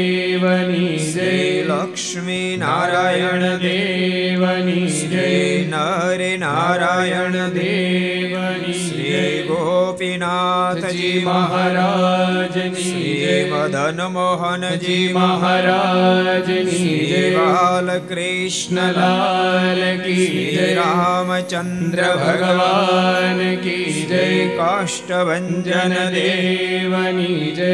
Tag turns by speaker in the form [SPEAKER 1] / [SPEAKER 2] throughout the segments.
[SPEAKER 1] દેવની જય
[SPEAKER 2] લક્ષ્મી નારાયણ દેવ
[SPEAKER 1] દેવની જય
[SPEAKER 2] નરે નારાયણ દેવ ગોપીનાથજી
[SPEAKER 1] જી
[SPEAKER 2] શ્રી
[SPEAKER 1] મહારાજની જય
[SPEAKER 2] મદન મોહનજી
[SPEAKER 1] મહારાજની
[SPEAKER 2] શ્રી
[SPEAKER 1] બાલકૃષ્ણલાલ
[SPEAKER 2] બાલકૃષ્ણ
[SPEAKER 1] લાલ કી
[SPEAKER 2] શ્રી
[SPEAKER 1] જય
[SPEAKER 2] રામચંદ્ર ભગવાન
[SPEAKER 1] કી જય
[SPEAKER 2] કાષ્ટભન
[SPEAKER 1] દેવની જય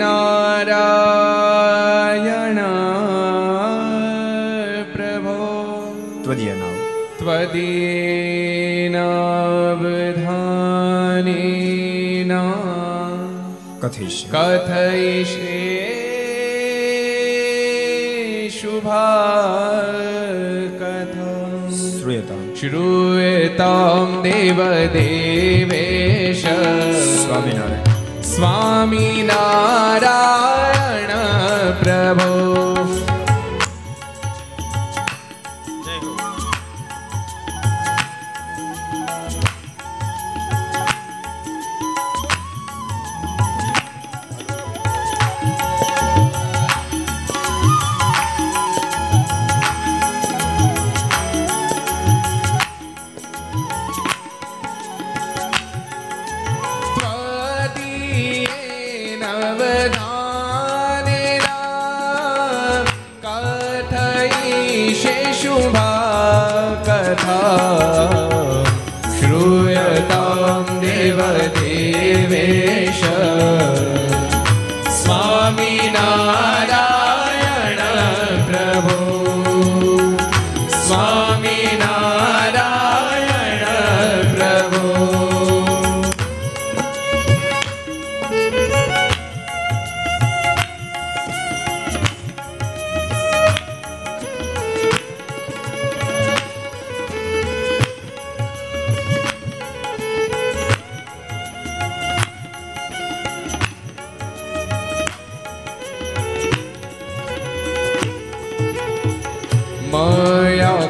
[SPEAKER 1] નારાયણ પ્રભો
[SPEAKER 2] ત્વદીય નામ
[SPEAKER 1] ત્વદીય
[SPEAKER 2] કથયિષ્ય
[SPEAKER 1] કથયિષ્યે શુભા શ્રૂયતા
[SPEAKER 2] શ્રૂયતામ
[SPEAKER 1] દેવ દેવેશ
[SPEAKER 2] સ્વામિનારાયણ
[SPEAKER 1] स्वामिनारायण प्रभो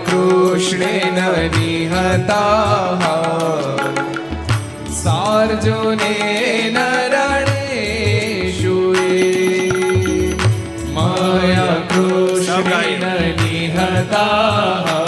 [SPEAKER 1] કૃષ્ણેન નિહતા સાર્જુને નરણેશુએ મય કૃષ્ણેન નિહતા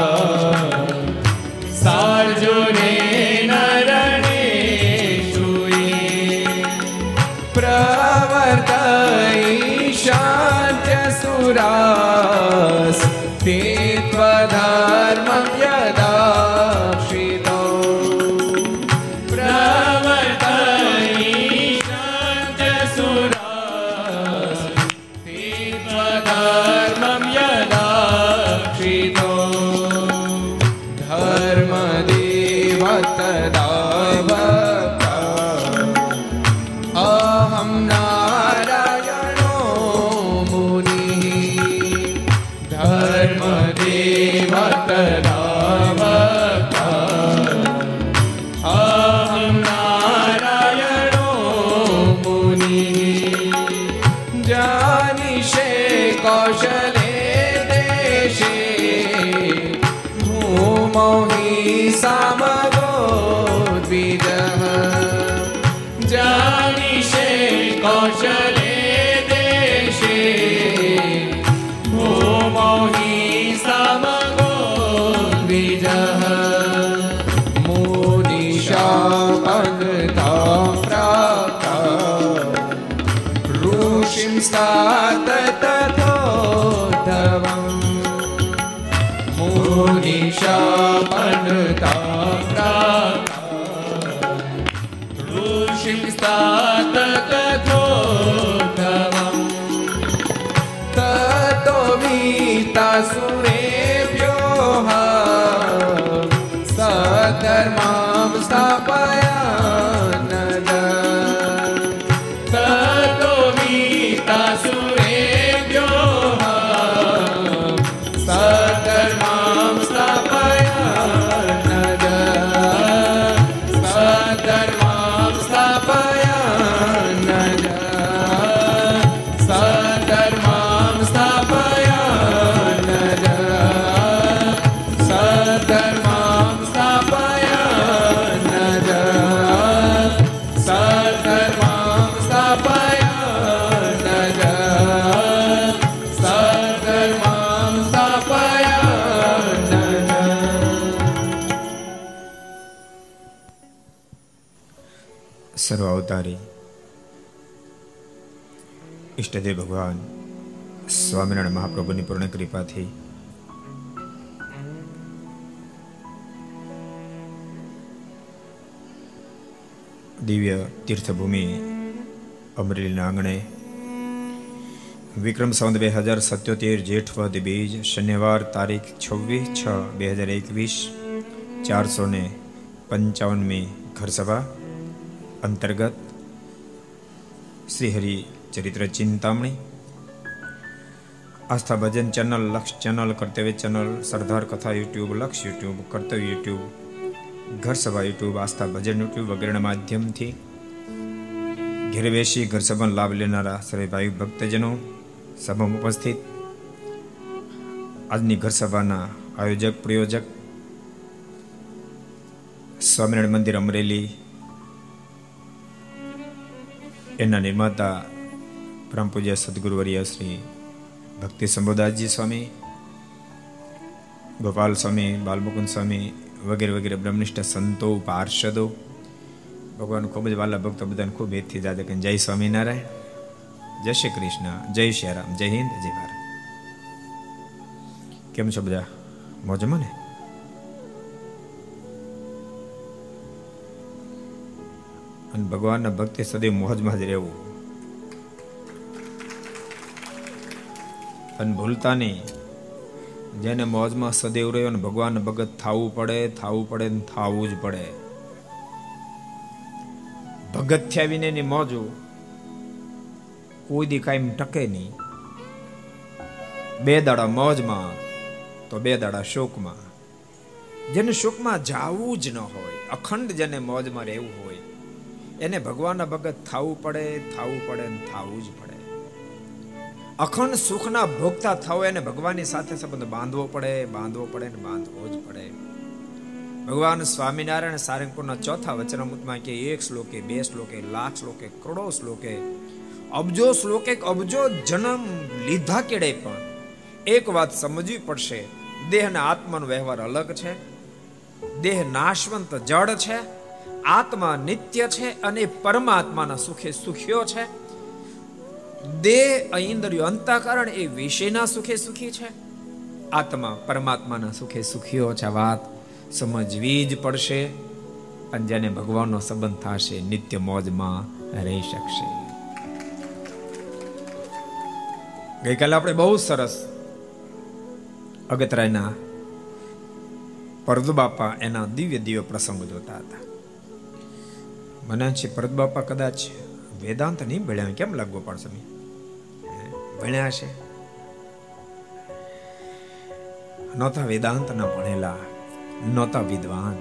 [SPEAKER 2] ઈષ્ટદેવ ભગવાન સ્વામિનારાયણ મહાપ્રભુની પૂર્ણ કૃપાથી દિવ્ય તીર્થભૂમિ અમરેલીના આંગણે વિક્રમ સંવત બે હજાર સત્યોતેર જેઠ વદ બીજ શનિવાર તારીખ છવ્વીસ છ બે હજાર એકવીસ ચારસો ને પંચાવનમી ઘરસભા અંતર્ગત Shri Hari Charitra Chintamani. Aastha Bhajan channel, Laksh channel, Kartavya channel, Sardar Katha YouTube, Laksh YouTube, કર્તવ્ય યુટ્યુબ ઘર સભા યુટ્યુબ, આસ્થા ભજન યુટ્યુબ વગેરેના માધ્યમથી ઘેર બેસી ઘર સભાનો લાભ લેનારા સર્વે ભાઈ ભક્તજનો સભામાં ઉપસ્થિત. આજની ઘર સભાના આયોજક, પ્રયોજક, સ્વામિનારાયણ મંદિર અમરેલી, એના નિર્માતા પરમ પૂજ્ય સદગુરુવર્ય શ્રી ભક્તિ સંબોદાસજી સ્વામી ગોપાલ સ્વામી બાલમુકુંદ સ્વામી વગેરે વગેરે બ્રહ્મનિષ્ઠ સંતો પાર્ષદો ભગવાન ખૂબ જ વાલા ભક્તો બધાને ખૂબ હેતથી દાદા કે જય સ્વામિનારાયણ, જય શ્રી કૃષ્ણ, જય શ્રી રામ, જય હિન્દ, જય ભારત. કેમ છો બધા? મોજમાં ને? અને ભગવાનના ભક્તિ સદૈવ મોજમાં જ રહેવું. અને ભૂલતા નહીં. જેને મોજમાં સદૈવ રહ્યો અને ભગવાન ભગત થવું પડે થવું પડે ને થવું જ પડે. ભગત થયા વિનેની મોજો કોઈ દી કાયમ ટકે નહીં. બે દાડા મોજમાં, તો બે દાડા શોકમાં. જેને શોકમાં જાવું જ ન હોય, અખંડ જેને મોજમાં રહેવું હોય, એને ભગવાનના ભગત થવું પડે થવું પડે ને થવું જ પડે. અખંડ સુખના ભોગતા થવો એને ભગવાનની સાથે સંબંધ બાંધવો પડે બાંધવો પડે ને બાંધવો જ પડે. ભગવાન સ્વામિનારાયણ સારંગપુરના ચોથા વચનામૃતમાં કે એક શ્લોકે, બે શ્લોકે, લાખ શ્લોકે, કરોડો શ્લોકે, અબજો શ્લોકે અબજો જન્મ લીધા કેડે પણ એક વાત સમજવી પડશે દેહ અને આત્માનો વ્યવહાર અલગ છે, દેહ નાશવંત જડ છે, આત્મા નિત્ય છે અને પરમાત્માના સુખે સુખ્યો છે. દેહ ઇન્દ્રિયો અંતઃકરણ એ વિષયના સુખે સુખી છે. આત્મા પરમાત્માના સુખે સુખીઓ છે વાત સમજવી જ પડશે અને જેને ભગવાનનો સંબંધ થશે નિત્ય મોજમાં રહી શકશે. ગઈકાલે આપણે બહુ સરસ અગતરાયના પરદુ બાપા એના દિવ્ય દિવ્ય પ્રસંગો જોતા હતા. મને છે પરદુ બાપા કદાચ વેદાંત નહીં ભળ્યા કેમ લાગવો પડશે? ભણ્યા છે? નહોતા વેદાંત ના ભણેલા, નહોતા વિદ્વાન.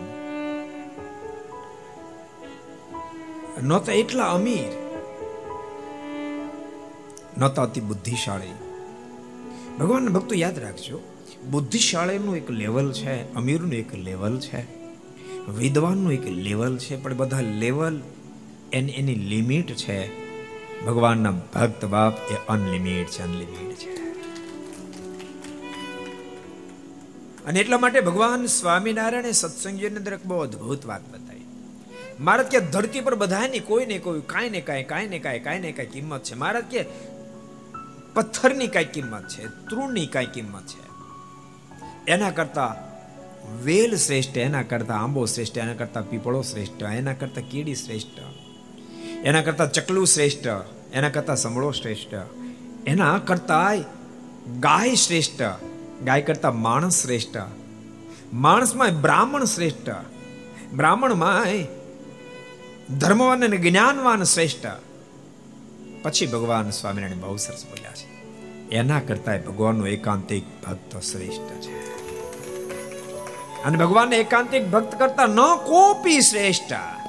[SPEAKER 2] નહોતા એટલા અમીર. નહોતા અતિ બુદ્ધિશાળી. ભગવાન ભક્તો યાદ રાખજો, બુદ્ધિશાળીનું એક લેવલ છે, અમીરનું એક લેવલ છે, વિદ્વાનનું એક લેવલ છે, પણ બધા લેવલ એની એની લિમિટ છે. ભગવાનના ભક્ત બાપ એ અનલિમિટ છે અનલિમિટ છે. અને એટલા માટે ભગવાન સ્વામિનારાયણે સત્સંગીની અંદર એક બહુ અદ્ભુત વાત બતાવી. મહારાજ કે ધરતી પર બધાની કોઈ ને કોઈ, કાંઈ ને કાંઈ કાંઈ ને કાંઈ કાંઈ ને કાંઈ કિંમત છે. મહારાજ કે પથ્થરની કાંઈ કિંમત છે, તૃણની કાંઈ કિંમત છે. એના કરતા વેલ શ્રેષ્ઠ, એના કરતા આંબો શ્રેષ્ઠ, એના કરતા પીપળો શ્રેષ્ઠ, એના કરતા કીડી શ્રેષ્ઠ. એના કરતા ચકલું શ્રેષ્ઠ, એના કરતા સંભળો શ્રેષ્ઠ. એના કરતા ગાય શ્રેષ્ઠ, ગાય કરતા માણસ શ્રેષ્ઠ. માણસમાં બ્રાહ્મણ શ્રેષ્ઠ. બ્રાહ્મણમાં ધર્મવાન અને જ્ઞાનવાન શ્રેષ્ઠ. પછી ભગવાન સ્વામિનારાયણ બહુ સરસ બોલ્યા છે. એના કરતા ભગવાનનો એકાંતિક ભક્ત શ્રેષ્ઠ છે. અને ભગવાનને એકાંતિક ભક્ત કરતા ન કોપી શ્રેષ્ઠ.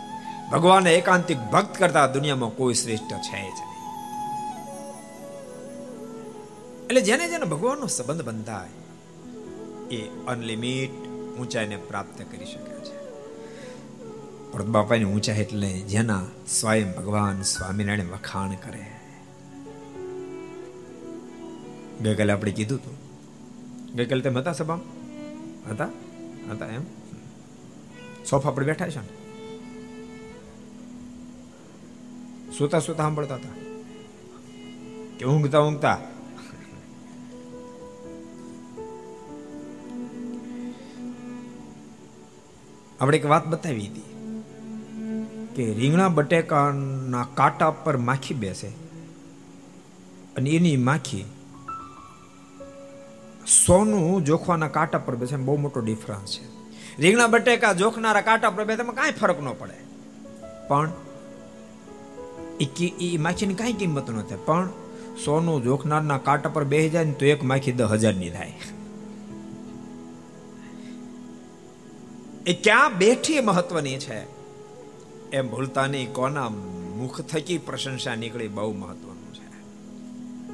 [SPEAKER 2] ભગવાનને એકાંતિક ભક્ત કરતા દુનિયામાં કોઈ શ્રેષ્ઠ છે જ એટલે જેને જેને ભગવાનનો સંબંધ બંધાય, એ અનલિમિટ ઊંચાઈને પ્રાપ્ત કરી શકે છે. પણ બાપાની ઊંચાઈ એટલે જેના સ્વયં ભગવાન સ્વામિનારાયણ વખાણ કરે. ગઈકાલે આપણે કીધું હતું ગઈકાલે તેમ હતા સભામાં? હતા? હતા એમ? સોફા પર બેઠા છે ને? સુતા સુતા સાંભળતા હતા. કે ઊંઘતા ઊંઘતા આપણે એક વાત બતાવી હતી કે રીંગણા બટેકાના કાંટા પર માખી બેસે અને એની માખી સોનું જોખવાના કાંટા પર બેસે બહુ મોટો ડિફરન્સ છે. રીંગણા બટેકા જોખનારા કાંટા પર બેસે કાંઈ ફરક ન પડે. પણ એ માખીની કાંઈ કિંમત ન થાય પણ સોનું જોખનારના કાંટા પર બે ને તો એક માખી દસ હજારની થાય. એ ક્યાં બેઠી મહત્વની છે? એમ ભૂલતા નહીં, કોના મુખ થકી પ્રશંસા નીકળી બહુ મહત્વનું છે.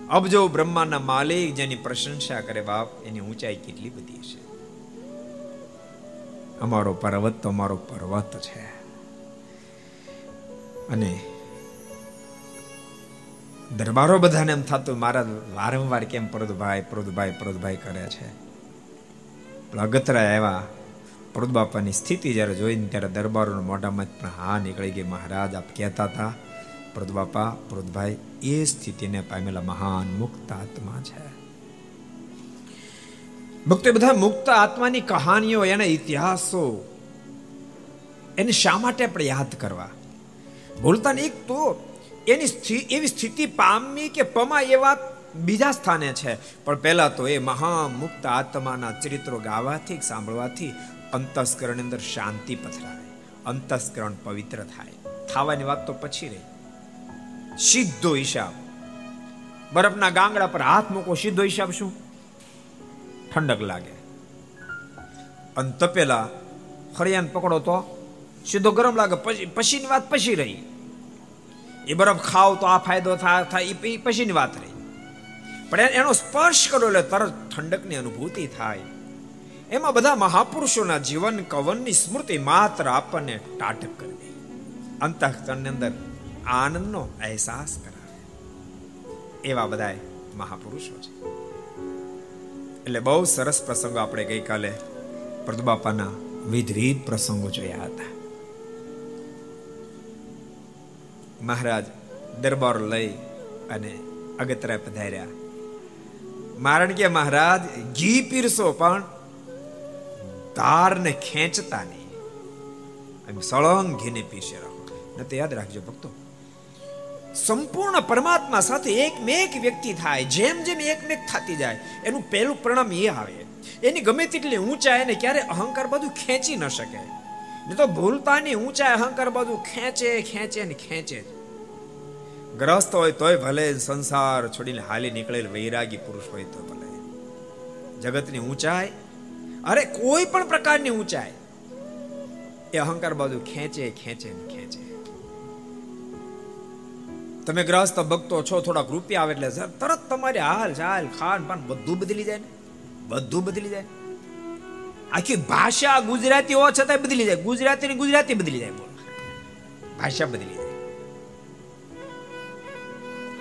[SPEAKER 2] અબજો બ્રહ્માના માલિક જેની પ્રશંસા કરે બાપ, એની ઊંચાઈ કેટલી બધી છે? અમારો પર્વત તો અમારો પર્વત છે. અને દરબારો બધાને એમ થતું, મારા વારંવાર કેમ પ્રદભાઈ પ્રદભાઈ પ્રદભાઈ કરે છે? અગતરા આવ્યા. પ્રદ બાપાની સ્થિતિ જ્યારે જોઈને ત્યારે દરબારોના મોઢામાં પણ હા નીકળી ગઈ. મહારાજ, આપ કહેતા હતા પ્રદ બાપા પ્રદભાઈ, એ સ્થિતિને પામેલા મહાન મુક્ત આત્મા છે. ભક્તો બધા મુક્ત આત્માની કહાનીઓ, એના ઇતિહાસો, એને શા માટે આપણે યાદ કરવા? ભૂલતા એક તો એની એવી સ્થિતિ પામી કે પમા એ વાત બીજા સ્થાને છે. પણ પહેલા તો એ મહા મુક્ત આત્માના ચરિત્રો ગાવાથી સાંભળવાથી અંતસ્કરણ અંદર શાંતિ પથરાય અંતસ્કરણ પવિત્ર થાય. થવાની વાત તો પછી રહી. સીધો હિસાબ. બરફના ગાંગડા પર હાથ મૂકો, સીધો હિસાબ શું? ઠંડક લાગે. અને તપેલા ફરિયાન પકડો તો સીધો ગરમ લાગે, પછી, પછીની વાત પછી રહી. એ બરફ ખાવ તો આ ફાયદો થાય એ પછીની વાત રહી. પણ એનો સ્પર્શ કરો એટલે તરત ઠંડકની અનુભૂતિ થાય. એમાં બધા મહાપુરુષોના જીવન કવનની સ્મૃતિ માત્ર આપણને ટાટક કરી દે. અંતઃકરણની અંદર આનંદનો અહેસાસ કરાવે. એવા બધા મહાપુરુષો છે. એટલે બહુ સરસ પ્રસંગો આપણે ગઈકાલે પ્રદબાપાના વિધરીત પ્રસંગો જોયા હતા. મહારાજ દરબાર લઈ અને અગતરા પધાર્યા. મારણ કે મહારાજ, ઘી પીરસો પણ ધારને ખેંચતા નહીં. એમ સળંગ ઘીને પીસે રાખો. ન તો યાદ રાખજો ભક્તો. સંપૂર્ણ પરમાત્મા સાથે એક એક વ્યક્તિ થાય, જેમ જેમ એક મેક થતી જાય, એનું પહેલું પરિણામ એ આવે. એની ગમે તેટલી ઊંચાઈ ને ક્યારે અહંકાર બધું ખેંચી ન શકે. ને તો ભૂલતાની ઊંચાઈ અહંકાર બધું ખેંચે ખેંચે ને ખેંચે ગ્રસ્ત હોય તોય ભલે સંસાર છોડીને હાલી નીકળેલ વૈરાગી પુરુષ હોય તો ભલે. જગતની ઊંચાઈ, અરે કોઈ પણ પ્રકારની ઊંચાઈ, એ અહંકાર બાજુ ખેંચે ખેંચે ને ખેંચે. તમે ગ્રસ્ત ભક્તો છો, થોડાક રૂપિયા આવે એટલે તરત તમારી હાલ ચાલ ખાન પાન બધું બદલી જાય ને? બધું બદલી જાય? આખી ભાષા ગુજરાતી હોવા છતાં બદલી જાય. ગુજરાતી ને ગુજરાતી બદલી જાય ભાષા બદલી જાય.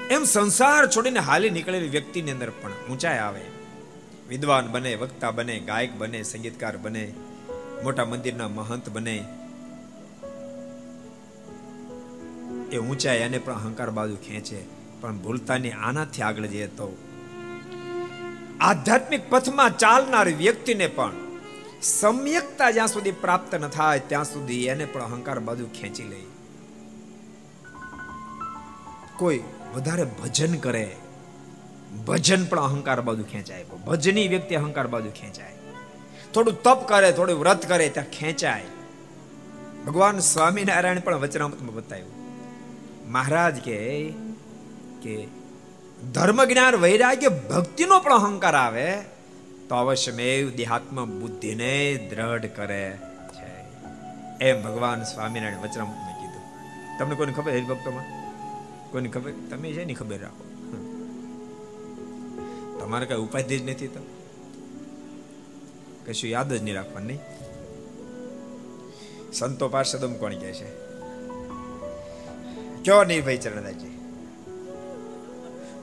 [SPEAKER 2] એમ સંસાર છોડીને હાલી નીકળેલી વ્યક્તિની અંદર પણ ઊંચાઈ આવે. વિદ્વાન બને, વક્તા બને, ગાયક બને, સંગીતકાર બને, મોટા મંદિરના મહંત બને. એ ઊંચાઈ અને પણ અહંકાર બાજુ ખેંચે. પણ ભૂલતાની આનાથી આગળ જઈએ તો. આધ્યાત્મિક પથમાં ચાલનાર વ્યક્તિને પણ સમ્યકતા જ્યાં સુધી પ્રાપ્ત ન થાય, ત્યાં સુધી એને પણ અહંકાર બાજુ ખેંચી લે. કોઈ વધારે ભજન કરે, ભજન પણ અહંકાર બાજુ ખેંચાય. ભજની વ્યક્તિ અહંકાર બાજુ ખેંચાય. થોડું તપ કરે, થોડું વ્રત કરે, ત્યાં ખેંચાય. ભગવાન સ્વામિનારાયણ પણ વચનામતમાં બતાવ્યું. મહારાજ કે કે ધર્મ જ્ઞાન વૈરાગ્ય ભક્તિનો પણ અહંકાર આવે તો અવશ્યમેવ દેહાત્મ બુદ્ધિને દ્રઢ કરે છે. એમ ભગવાન સ્વામિનારાયણ વચનામૃતમાં કીધું. તમને કોઈને ખબર હરિભક્તોમાં? કોઈને ખબર? તમે છે ને ખબર રાખો. તમારે કઈ ઉપાધિ જ નથી તો? કશું યાદ જ નહીં રાખવાનું? નહીં સંતો પાર્ષદમ કોણ કહે છે? કયો નહીં ભાઈ ચરણદાસજી?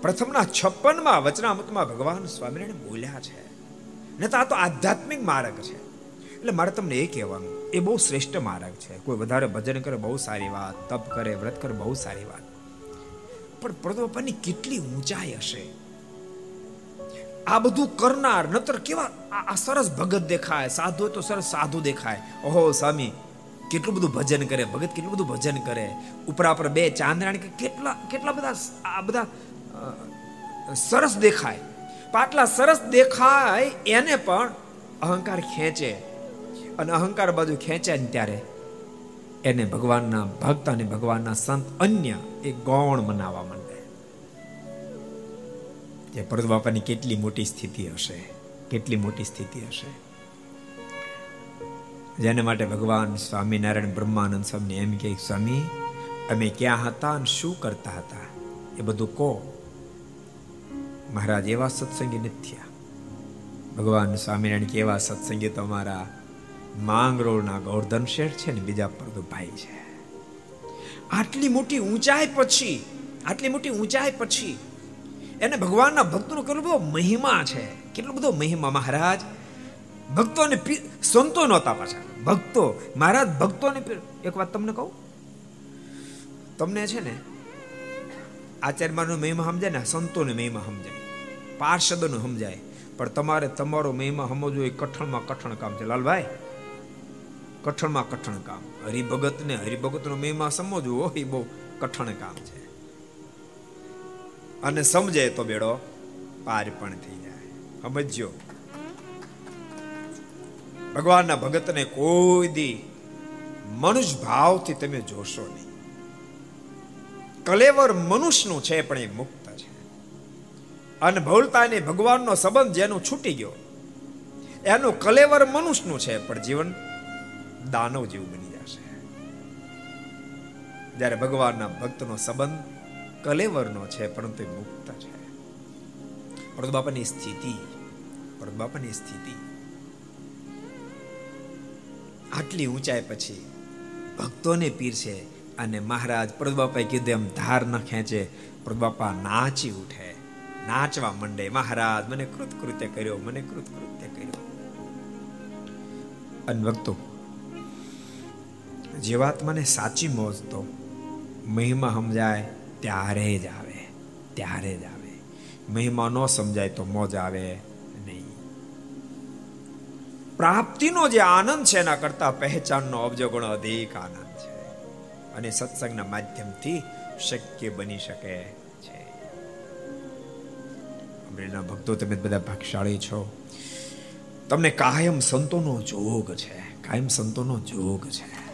[SPEAKER 2] પ્રથમના છપ્પનમાં વચનામૃતમાં ભગવાન સ્વામિનારાયણ બોલ્યા છે. ને તો આ તો આધ્યાત્મિક માર્ગ છે. એટલે મારે તમને એ કહેવાનું, એ બહુ શ્રેષ્ઠ માર્ગ છે. કોઈ વધારે ભજન કરે બહુ સારી વાત, તપ કરે, વ્રત કરે બહુ સારી વાત. પણ પ્રદોપાની કેટલી ઊંચાઈ હશે? આ બધું કરનાર, નતર કેવા, આ સરસ ભગત દેખાય, સાધુ તો સરસ સાધુ દેખાય. ઓહો સ્વામી, કેટલું બધું ભજન કરે, ભગત કેટલું બધું ભજન કરે. ઉપરા પર બે ચાંદરાણી કેટલા કેટલા બધા આ બધા સરસ દેખાય. પાટલા સરસ દેખાય, એને પણ અહંકાર ખેંચે. અને અહંકાર બાજુ ખેંચે ને ત્યારે એને ભગવાનના ભક્ત અને ભગવાનના સંત અન્ય એ ગૌણ મનાવવા માંડે. જે પરદ બાપાની કેટલી મોટી સ્થિતિ હશે, કેટલી મોટી સ્થિતિ હશે. જેને માટે ભગવાન સ્વામિનારાયણ બ્રહ્માનંદ સ્વામી એમ કે, સ્વામી, અમે ક્યાં હતા અને શું કરતા હતા? એ બધું કહો. મહારાજ, એવા સત્સંગી નથી થયા ભગવાન સ્વામિનારાયણ કે એવા સત્સંગી, તો અમારા માંગરોળના ગોવર્ધન શેઠ છે ને, બીજા ભાઈ છે. આટલી મોટી ઊંચાઈ પછી, આટલી મોટી ઊંચાઈ પછી એને ભગવાનના ભક્તોનો કેટલો બધો મહિમા છે. કેટલો બધો મહિમા, મહારાજ. ભક્તોને સંતો નહોતા પાછા. ભક્તો, મહારાજ, ભક્તોને એક વાત તમને કહું? તમને છે ને, આચાર્યમાંનો મહિમા સમજાય ને, સંતોને મહિમા સમજાય. પાર્ષદોને સમજાય. પણ તમારે તમારો મહિમા સમજવો એ કઠણમાં કઠણ કામ છે. લાલભાઈ, કઠણમાં કઠણ કામ. હરિભગતને હરિભગતનો મહિમા સમજવો એ બહુ કઠણ કામ છે. અને સમજે તો બેડો, પાર પણ થઈ જાય. સમજ્યો? ભગવાનના ભગતને કોઈ દી મનુષ્ય ભાવથી તમે જોશો નહીં. કલેવર મનુષ્યનું છે, પણ એ મુક્ત અને ભૂલતાને ભગવાનનો સંબંધ જેનું છૂટી ગયો. એનું કલેવર મનુષ્યનું છે, પણ જીવન દાનવ જેવું બની જશે. જ્યારે ભગવાનના ભક્તનો સંબંધ કલેવરનો છે, પરંતુ મુક્ત છે. પરત બાપાની સ્થિતિ પરત બાપાની સ્થિતિ. આટલી ઊંચાઈ પછી ભક્તોને પીરશે અને મહારાજ પ્રદબાપાએ કીધું, એમ ધાર ન ખેંચે, પ્રદબાપા નાચી ઉઠે. નાચવા માંડે. મહારાજ, મને કૃતકૃત્ય કર્યો, મને કૃતકૃત્ય કર્યો. અનવક્તો જીવાત્માને સાચી મોજ તો મહિમા સમજાય ત્યારે જ આવે, ત્યારે જ આવે. મહિમા ન સમજાય તો મોજ આવે નહીં. પ્રાપ્તિનો જે આનંદ છે એના કરતા પહેચાનનો અબજો ગણો અધિક આનંદ છે. અને સત્સંગના માધ્યમથી શક્ય બની શકે છે ભક્તો, તમે બધા ભાગશાળી છો. તમને કાયમ સંતોનો જોગ છે. કાયમ સંતોનો જોગ છે.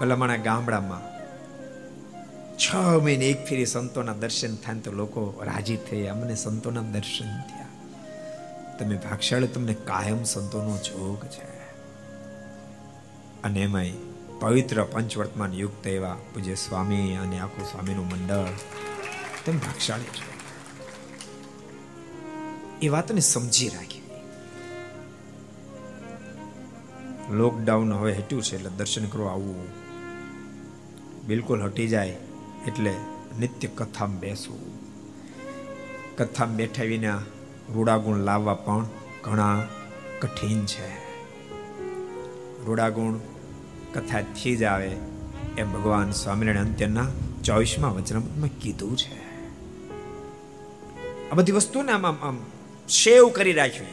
[SPEAKER 2] ભલામણા ગામડામાં છ મહિને એક ફેરી સંતોના દર્શન થાય તો લોકો રાજી થઈ અમને સંતોના દર્શન થયા. તમે ભાગશાળી, તમને કાયમ સંતોનો જોગ છે. અને એમાંય પવિત્ર પંચવર્તમાન યુક્ત એવા પૂજ્ય સ્વામી અને આખું સ્વામીનું મંડળ તમે ભાગશાળી એ વાતને સમજી રાખી. લોકડાઉન હવે હટ્યું છે એટલે દર્શન કરવા આવવું બિલકુલ હટી જાય એટલે નિત્ય કથામાં બેસવું. કથામાં બેઠા વિના રૂડાગુણ લાવવા પણ ઘણા કઠિન છે. રૂડાગુણ કથાથી જ આવે એમ ભગવાન સ્વામિનારાયણ અંત્યના ચોવીસમાં વચનામૃતમાં કીધું છે. આ બધી વસ્તુને આમ આમ આમ સેવ કરી રાખવી.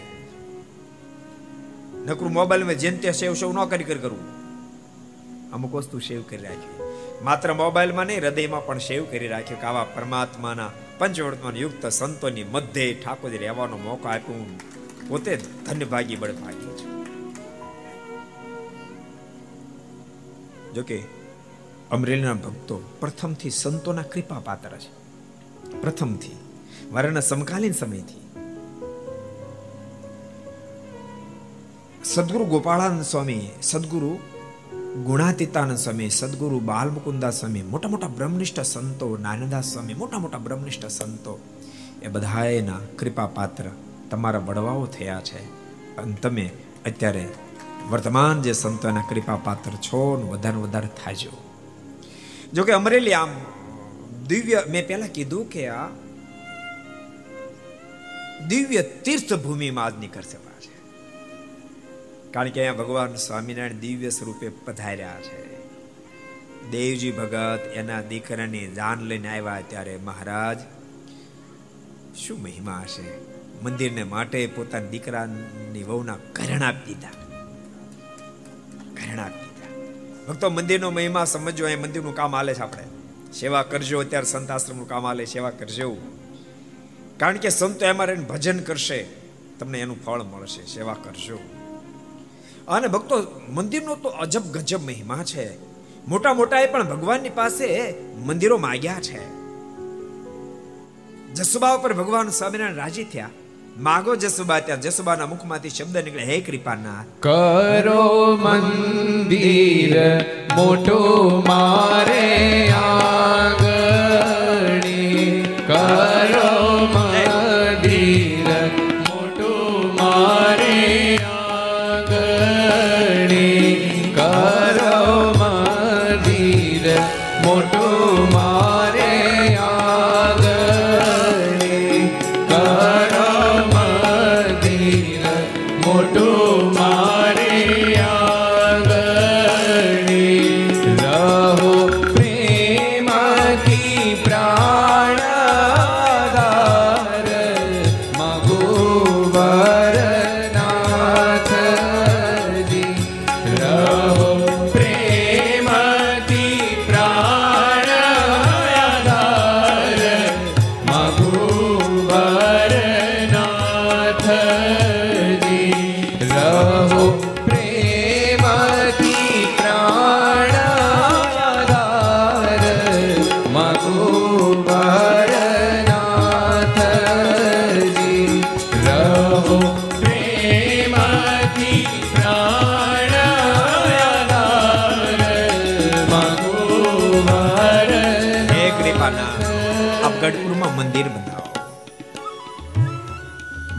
[SPEAKER 2] નકરું મોબાઈલમાં જેમ તે સેવ સેવ ન કરી કરી કરવું. અમુક વસ્તુ સેવ કરી રાખવી. માત્ર મોબાઈલમાં નહીં, હૃદયમાં પણ સેવ કરી રાખ્યો કે આવા પરમાત્માના પંચવર્તમાન યુક્ત સંતોની મધ્યે ઠાકોરજી રહેવાનો મોકો આપ્યો હું પોતે ધન્ય ભાગી બળ ભાગી છું. જોકે અમરેલીના ભક્તો પ્રથમથી સંતોના કૃપા પાત્ર છે. પ્રથમથી. મારાના સમકાલીન સમયથી. સદગુરુ ગોપાળાનંદ સ્વામી, સદગુરુ ગુણાતીતાનંદ સ્વામી, સદગુરુ બાલમુકુંદાસ સ્વામી, મોટા મોટા બ્રહ્મનિષ્ઠ સંતો, નાનદાસ સ્વામી, મોટા મોટા બ્રહ્મનિષ્ઠ સંતો, એ બધાએના કૃપા પાત્ર તમારા વડવાઓ થયા છે. અને તમે અત્યારે વર્તમાન જે સંતોના કૃપા પાત્ર છો ને વધારે વધારે થાજો. જો કે અમરેલી આમ દિવ્ય, મેં પહેલા કીધું કે આ દિવ્ય તીર્થ ભૂમિમાં આજ નીકળશે છે. કારણ કે અહીંયા ભગવાન સ્વામિનારાયણ દિવ્ય સ્વરૂપે પધાર્યા છે. દેવજી ભગત એના દીકરાની જાન લઈને આવ્યા ત્યારે મહારાજ, શું મહિમા હશે? મંદિરને માટે પોતાના દીકરાની વહુના ઘરેણા આપી દીધા. ઘરેણા આપી દીધા. ભક્તો, મંદિરનો મહિમા સમજો એ મંદિરનું કામ હાલે છે આપણે. સેવા કરજો, અત્યારે સંતાશ્રમનું કામ હાલે સેવા કરજો. કારણ કે સંતો એમાં ભજન કરશે, તમને એનું ફળ મળશે, સેવા કરજો. અને ભક્તો, મંદિરનો તો અજબ ગજબ મહિમા છે. મોટા મોટા પણ ભગવાનની પાસે મંદિરો માગ્યા છે. જસુબા ઉપર ભગવાન સ્વામિનારાયણ રાજી થયા. માગો જસુબા ત્યાં, જસુબાના મુખમાંથી શબ્દ નીકળે, હે કૃપાના.
[SPEAKER 1] કરો મંદિર મોટો મારે આંગણે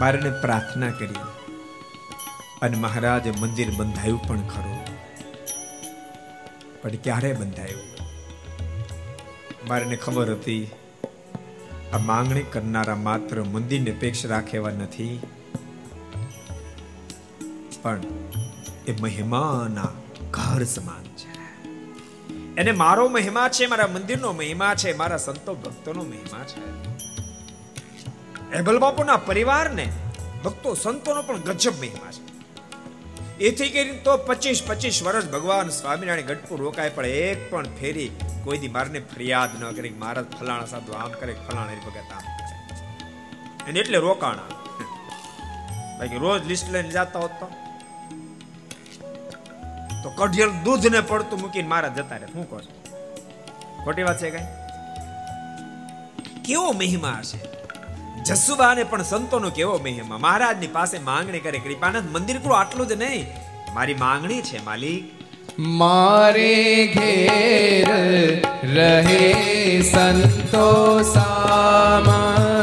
[SPEAKER 1] મારે
[SPEAKER 2] પ્રાર્થના કરી અને મહારાજે મંદિર બંધાયું પણ ખરું. પણ ક્યારે બંધાયું? મારે ખબર હતી, આ માંગણી કરનારા માત્ર મંદિરને પેક્ષ રાખેવા નથી, પણ એ મહિમાના ઘર સમાન છે. એને મારો મહિમા છે, મારા મંદિરનો મહિમા છે, મારા સંતો ભક્તોનો મહિમા છે. એબલ બાપુના પરિવારને ભક્તો, સંતોનો પણ ગજબ મહિમા છે. એથી કરીને તો પચીસ પચીસ વર્ષ ભગવાન સ્વામિનારાયણ ગઢપુર રોકાય, પણ એક પણ ફેરી કોઈ દી મારને ફરિયાદ ન કરી મહારાજ ફલાણા સાધુ આમ કરે, ફલાણા ભગત આમ કરે. એટલે રોકાણા. બાકી રોજ લિસ્ટ લઈને જતા હોત તો? કઢિયલ દૂધ ને પડતું મૂકીને મારા જતા રહે શું કહો ખોટી વાત છે કઈ? કેવો મહિમા છે? જસુબાને પણ સંતોનો કેવો મહિમા. મહારાજની પાસે માંગણી કરે, કૃપાનંદ, મંદિર કરું આટલું જ નહીં. મારી માંગણી છે, માલિક.
[SPEAKER 1] મારે ઘેર રહે સંતો સામટા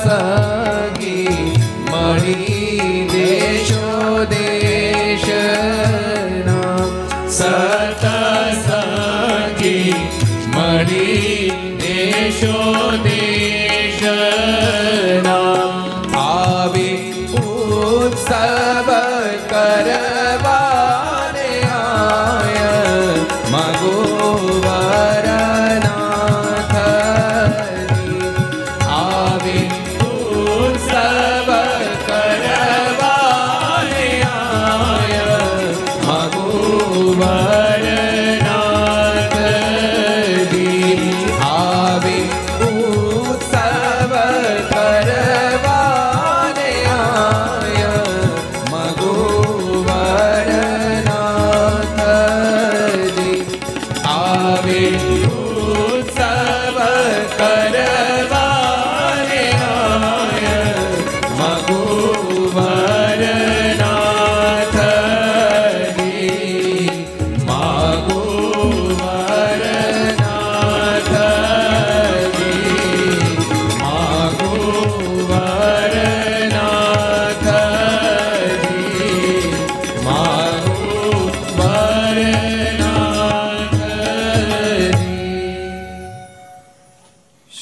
[SPEAKER 1] સતસંગી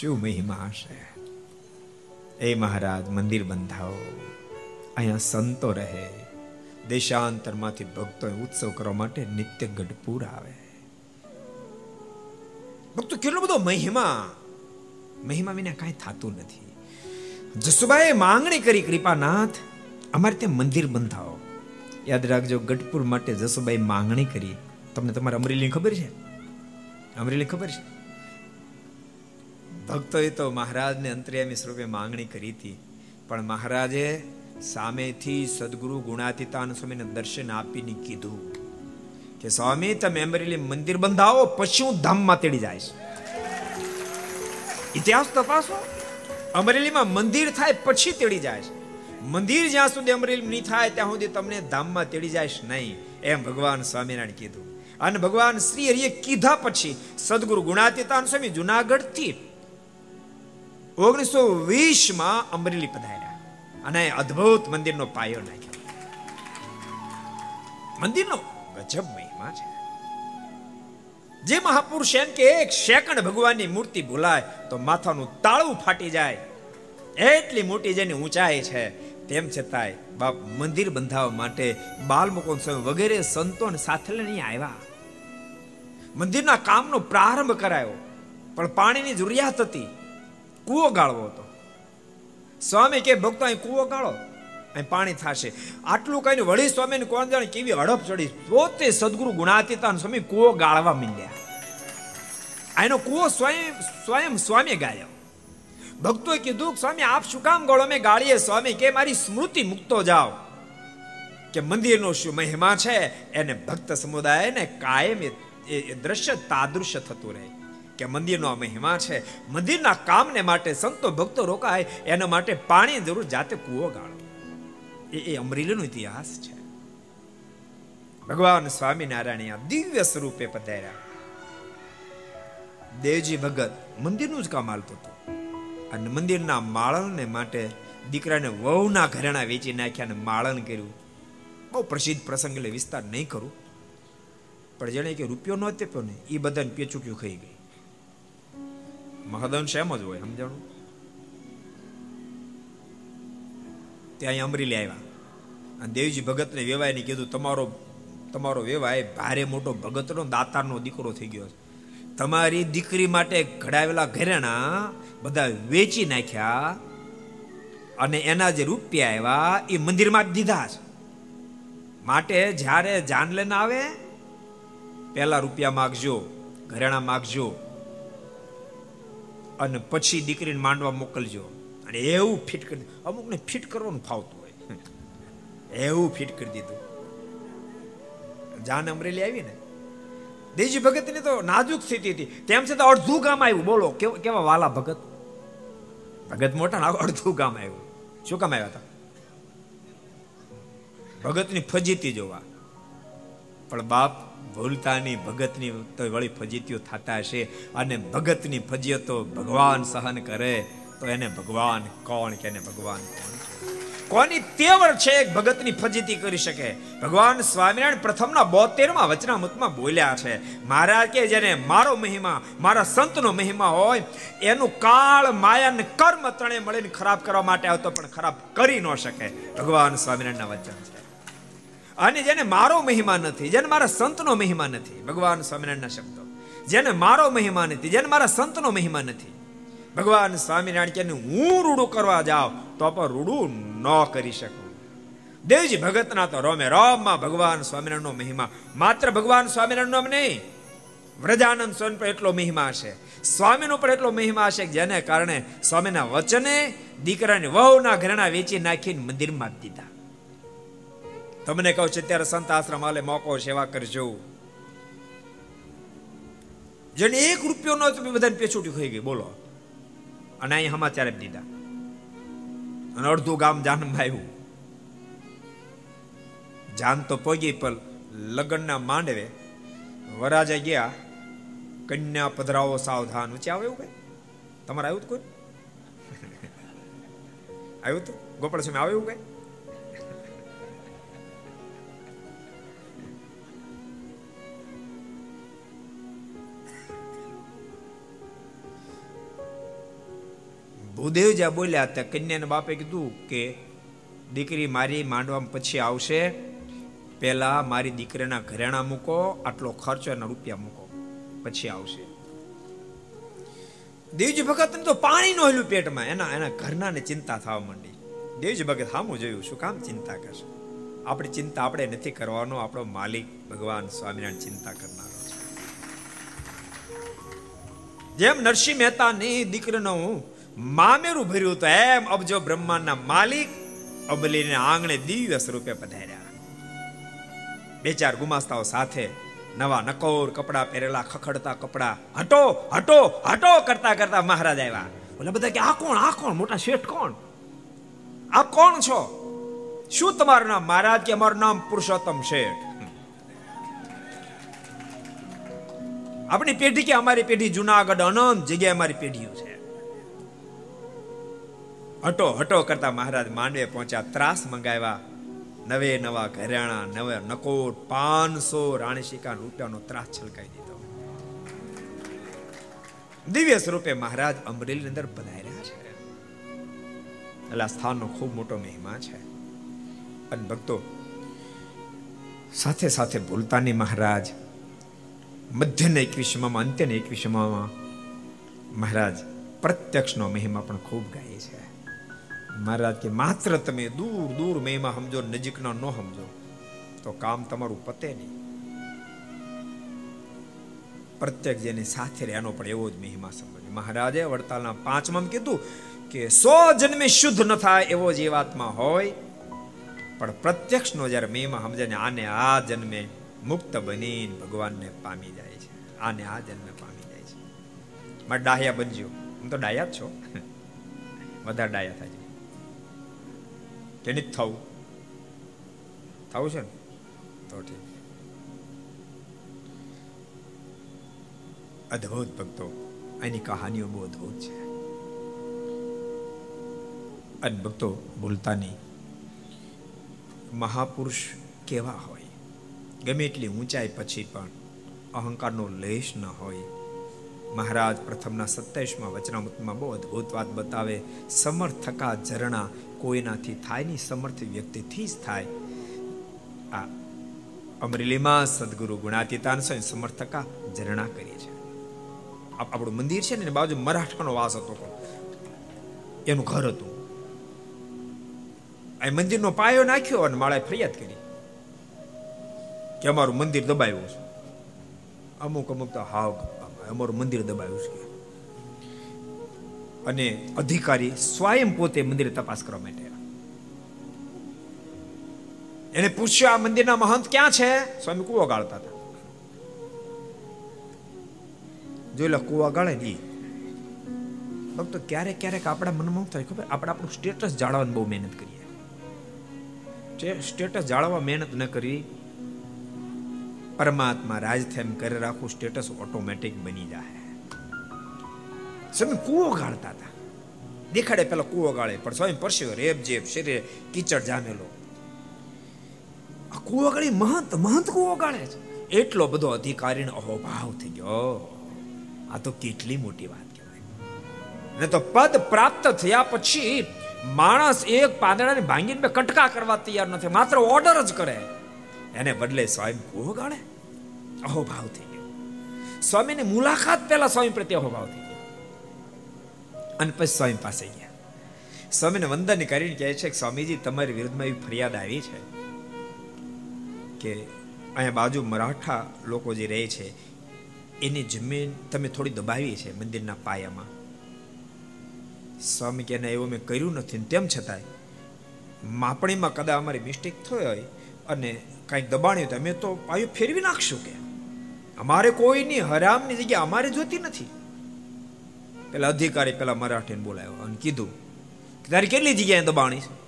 [SPEAKER 2] શું મહિમા હશે? એ મહારાજ, મંદિર બંધાવો. અહીંયા સંતો રહે. દેશાંતરમાંથી ભક્તો ઉત્સવ કરવા માટે નિત્ય ગઢપુર આવે. ભક્તો, કેટલો બધો મહિમા! મહિમા વિના કાંઈ થતું નથી. જસુબાએ માંગણી કરી, કૃપાનાથ, અમારે ત્યાં મંદિર બંધાવો. યાદ રાખજો, ગઢપુર માટે જસુબાઈ માંગણી કરી. તમને તમારા અમરેલીની ખબર છે? અમરેલી ખબર છે? ભક્તોએ તો મહારાજને અંતર્યામી સ્વરૂપે માંગણી કરી હતી. પણ મહારાજે સામેથી સદગુરુ ગુણાતીતાન સ્વામીને દર્શન આપીને કીધું કે, સ્વામી, તમે અમરેલી મંદિર બંધાવો, પછી હું ધામમાં તેડી છે ઇતિહાસ તપાસો. અમરેલીમાં મંદિર થાય પછી તેડી જાય મંદિર જ્યાં સુધી અમરેલી નહીં થાય, ત્યાં સુધી તમને ધામમાં તેડી જાય નહીં. એમ ભગવાન સ્વામિનારાયણ કીધું. અને ભગવાન શ્રી હરિએ કીધા પછી સદગુરુ ગુણાતીતાન સ્વામી જુનાગઢથી ઓગણીસો વીસમાં અમરેલી પધાર્યા અને અદ્ભુત મંદિરનો પાયો નાખ્યો. મંદિરનો ગજબ મહિમા છે. જે મહાપુરુષ એમ કે એક સેકન્ડ ભગવાનની મૂર્તિ ભૂલાય તો માથાનું તાળું ફાટી જાય. એટલી મોટી જેની ઊંચાઈ છે, તેમ છતાંય બાપ મંદિર બંધાવવા માટે બાલ મુકુંદ સ્વામી વગેરે સંતોને સાથે લઈને આવ્યા. મંદિરના કામનો પ્રારંભ કરાયો, પણ પાણીની જરૂરિયાત હતી. કૂવો ગાળવો હતો. સ્વામી કે, ભક્તો, અહીં કૂવો ગાળો. અહીં પાણી થશે. આટલું કહીને વળી સ્વામીને કોણ જાણે કેવી હડપ ચડી. પોતે સદગુરુ ગુણાતીતા સ્વામી કૂવો ગાળવા માંડ્યા. આનો કૂવો સ્વયં સ્વયં સ્વામી ગાળ્યો. ભક્તોએ કીધું, સ્વામી, આપ શું કામ ગોળો? મેં ગાળીએ. સ્વામી કે, મારી સ્મૃતિ મુક્તો જાઓ. કે, મંદિરનો શું મહિમા છે? એને ભક્ત સમુદાયને કાયમ એ દ્રશ્ય તાદૃશ્ય થતું રહે. કે મંદિરનો મહિમા છે. મંદિરના કામને માટે સંતો ભક્તો રોકાય, એના માટે પાણી જરૂર જાતે કૂવો ગાળો. એ એ અમરેલીનો ઇતિહાસ છે. ભગવાન સ્વામિનારાયણ દિવ્ય સ્વરૂપે પધાર્યા. દેવજી ભગત મંદિરનું જ કામ હાલતું હતું. અને મંદિરના માળણને માટે દીકરાને વહુના ઘરેણા વેચી નાખ્યા અને માળણ કર્યું. બહુ પ્રસિદ્ધ પ્રસંગ એટલે વિસ્તાર નહીં કરું. પણ જેને કે રૂપિયો ન તેપ્યો ને એ બધાને પેચુક્યું ખાઈ ગઈ. મહદંશ એમ જ હોય, સમજાણું? ત્યાં અમરેલી આવ્યા. અને દેવજી ભગતને વેવાયને કીધું, તમારો તમારો વેવાય ભારે મોટો ભગતનો દાતારનો દીકરો થઈ ગયો છે. તમારી દીકરી માટે ઘડાવેલા ઘરેણા બધા વેચી નાખ્યા અને એના જે રૂપિયા આવ્યા એ મંદિરમાં જ દીધા છે. માટે જ્યારે જાન લઈને આવે, પહેલા રૂપિયા માગજો, ઘરેણા માગજો અને પછી દીકરીને માંડવા મોકલજો. અને એવું ફિટ કરી અમુકને ફિટ કરવાનું ફાવતું હોય. એવું ફિટ કરી દીધું. જાન અમરેલી આવી ને? દેવજી ભગતની તો નાજુક સ્થિતિ હતી. તેમ છતાં અડધું ગામ આવ્યું. બોલો, કેવા વાલા ભગત? ભગત મોટા ના અડધું ગામ આવ્યું. શું કામ આવ્યા હતા? ભગતની ફજીતી જોવા. પણ બાપ ભૂલતાની ભગતની તો વળી ફજીતીઓ થતા હશે. અને ભગતની ફજીયતો ભગવાન સહન કરે, તો એને ભગવાન કોણ કે એને ભગવાન કોણ કોની તેવર છે ભગતની ફજીતી કરી શકે? ભગવાન સ્વામિનારાયણ પ્રથમના બોતેરમાં વચનામૃતમાં બોલ્યા છે, મહારાજ કે જેને મારો મહિમા, મારા સંતનો મહિમા હોય, એનું કાળ, માયા કર્મ ત્રણે મળીને ખરાબ કરવા માટે આવતો પણ ખરાબ કરી ન શકે. ભગવાન સ્વામિનારાયણના વચન છે. અને જેને મારો મહિમા નથી, જેને મારા સંતનો મહિમા નથી, ભગવાન સ્વામિનારાયણના શબ્દો. જેને મારો મહિમા નથી, જેને મારા સંતનો મહિમા નથી, ભગવાન સ્વામિનારાયણ કે હું રૂડું કરવા જાઉં, તો પણ રૂડું ન કરી શકું. દેવજી ભગતના તો રોમે રોમમાં ભગવાન સ્વામિનારાયણનો મહિમા. માત્ર ભગવાન સ્વામિનારાયણનો નહીં, વ્રજાનંદ સ્વામી પર એટલો મહિમા છે સ્વામીનો પણ એટલો મહિમા છે જેને કારણે સ્વામીના વચને દીકરાને વહુના ઘરેણા વેચી નાખીને મંદિરમાં દીધા. તમને કહું છું ત્યારે સંત આશ્રમ હાલે મોકો સેવા કરજો. જેને એક રૂપિયો ન તમે બધાને પેછુટી ખાઈ ગઈ. બોલો. અને અહીં સમાચાર દીધા. અને અડધું ગામ જાનમાં આવ્યું. જાન તો પગી, પણ લગ્નના માંડવે વરાજા ગયા. કન્યા પધરાવો સાવધાન ઊંચે આવે એવું કઈ? તમારે આવ્યું કોઈ? આવ્યું તું ગોપાલ સ્વામી આવ્યું કઈ? ભૂદેવ જ્યાં બોલ્યા ત્યાં કન્યાના બાપે કીધું કે દીકરી મારી માંડવામાં પછી આવશે. પહેલા મારી દીકરીના ઘરેણા મૂકો, આટલો ખર્ચો એના રૂપિયા મૂકો, પછી આવશે. દેવજી ભગત તો પાણી નો હેલું પેટમાં. એના એના ઘરના ને ચિંતા થવા માંડી. દેવજી ભગત સામું જોયું, શું કામ ચિંતા કરશે? આપણી ચિંતા આપણે નથી કરવાનો, આપણો માલિક ભગવાન સ્વામિનારાયણ ચિંતા કરનારો જેમ નરસિંહ મહેતાની દીકરીનો મામેરું ભર્યું તો એમ અબજો બ્રહ્માંડના માલિક અબલીને આંગણે દિવ્ય સ્વરૂપે પધાર્યા. બે ચાર ગુમાસ્તાઓ સાથે નવા નકોર, કપડા પહેરેલા, ખખડતા કપડા. હટો હટો હટો કરતા કરતા મહારાજ આવ્યા. ઓલા બધા કે, આ કોણ આ કોણ? મોટા શેઠ કોણ? આ કોણ છો? શું તમારું નામ? મહારાજ કે, અમારું નામ પુરુષોત્તમ શેઠ. આપણી પેઢી કે અમારી પેઢી જુનાગઢ અનંત જગ્યાએ અમારી પેઢીઓ છે. હટો હટો કરતા મહારાજ માંડવે પહોંચ્યા, ત્રાસ મંગાવ્યા. નવે નવા ઘરેણા, નવે નકોટ, પાંચસો રાણી શિકા રૂપિયાનો ત્રાસ છલકાઈ દીધો. દિવ્ય સ્વરૂપે મહારાજ અમરેલી અંદર પધાર્યા છે. એટલે આ સ્થાનનો ખૂબ મોટો મહિમા છે. અને ભક્તો, સાથે સાથે ભૂલતાની મહારાજ, મધ્યના એકવીસમાં અંત્યના એકવીસમાં મહારાજ પ્રત્યક્ષનો મહિમા પણ ખૂબ ગાય છે. મહારાજ કે, માત્ર તમે દૂર દૂર મહિમા સમજો નજીકનો ન સમજો. તો કામ તમારું પતે નહીં. પ્રત્યેક જેની સાથે રહેવાનો પણ એવો જ મહિમા સમજો મહારાજે વડતાલના પાંચમાં કીધું કે, સો જન્મે શુદ્ધ ન થાય એવો જીવાત્મા હોય. પણ પ્રત્યક્ષનો જ્યારે મહિમા સમજે ને આને આ જન્મે મુક્ત બનીને ભગવાનને પામી જાય છે. આને આ જન્મે પામી જાય છે. મારે ડાહ્યા બનજો. હું તો ડાયા જ છો. વધારે ડાયા થાય કે જ થવું થવું છે ને તો ઠીક અદ્ભુત ભક્તો એની કહાનીઓ બહુ અદ્ભુત છે અને ભક્તો ભૂલતા નહીં મહાપુરુષ કેવા હોય ગમે એટલી ઊંચાઈ પછી પણ અહંકારનો લેશ ન હોય મહારાજ પ્રથમના સત્તાવીસમાં વચનામૃતમાં બહુ અદભુત વાત બતાવે, સમર્થકા ઝરણા કોઈનાથી થાય નહીં, સમર્થ વ્યક્તિથી જ થાય. આ અમરેલીમાં સદગુરુ ગુણાતીતાન સ્વયં સમર્થકા ઝરણા કરી છે. આપણું મંદિર છે ને બાજુ મરાઠાનો વાસ હતો એનું ઘર હતું. આ મંદિરનો પાયો નાખ્યો અને માળાએ ફરિયાદ કરી કે, અમારું મંદિર દબાવ્યું છે. અમુક અમુક તો હાવ અમારું મંદિર દબાવ્યું છે. અને અધિકારી સ્વયં પોતે મંદિર તપાસ કરવા માટે એને પૂછ્યું, આ મંદિરના મહંત ક્યાં છે? સ્વામી કુવો ગાળતા હતા. જોઈ લો, કુવા ગાળે નહીં ભક્તો, ક્યારેક ક્યારેક આપણા મનમાં થાય ખબર? આપણે આપણું સ્ટેટસ જાળવવાની બહુ મહેનત કરીએ. સ્ટેટસ જાળવવા મહેનત ન કરી પરમાત્મા રાજ એમ કરી રાખવું સ્ટેટસ ઓટોમેટિક બની જાય સ્વામી કૂવો ગાળતા હતા. દેખાડે પેલા કૂવો ગાળે, પણ સ્વામી પરસ્યો, રેપ, જેપ, શરીરે કીચડ જામેલો. આ કૂવો ગાળી મહંત મહંત કૂવો ગાળે છે. એટલો બધો અધિકારીનો અહોભાવ થઈ ગયો. આ તો કેટલી મોટી વાત કહેવાય. ને તો પદ પ્રાપ્ત થયા પછી માણસ એક પાંદડાને ભાંગીને કટકા કરવા તૈયાર નથી માત્ર ઓર્ડર જ કરે. એને બદલે સ્વામી કુવો ગાળે અહોભાવ થઈ ગયો. સ્વામીની મુલાકાત પહેલા સ્વામી પ્રત્યે અહોભાવ થઈ ગયો. અને પછી સ્વામી પાસે ગયા. સ્વામીને વંદન કરીને કહે છે કે, સ્વામીજી, તમારી વિરુદ્ધમાં એવી ફરિયાદ આવી છે કે અહીંયા બાજુ મરાઠા લોકો જે રહે છે, એની જમીન તમે થોડી દબાવી છે મંદિરના પાયામાં. સ્વામી કે એવું મેં કર્યું નથી. તેમ છતાંય માપણીમાં કદાચ અમારી મિસ્ટેક થઈ હોય અને કાંઈક દબાણ્યું અમે તો પાયું ફેરવી નાખશું કે. અમારે કોઈની હરામની જગ્યા અમારે જોતી નથી. પેલા અધિકારી પેલા મરાઠીને બોલાયો અને કીધું કે તારી કેટલી જગ્યાએ દબાણી છે?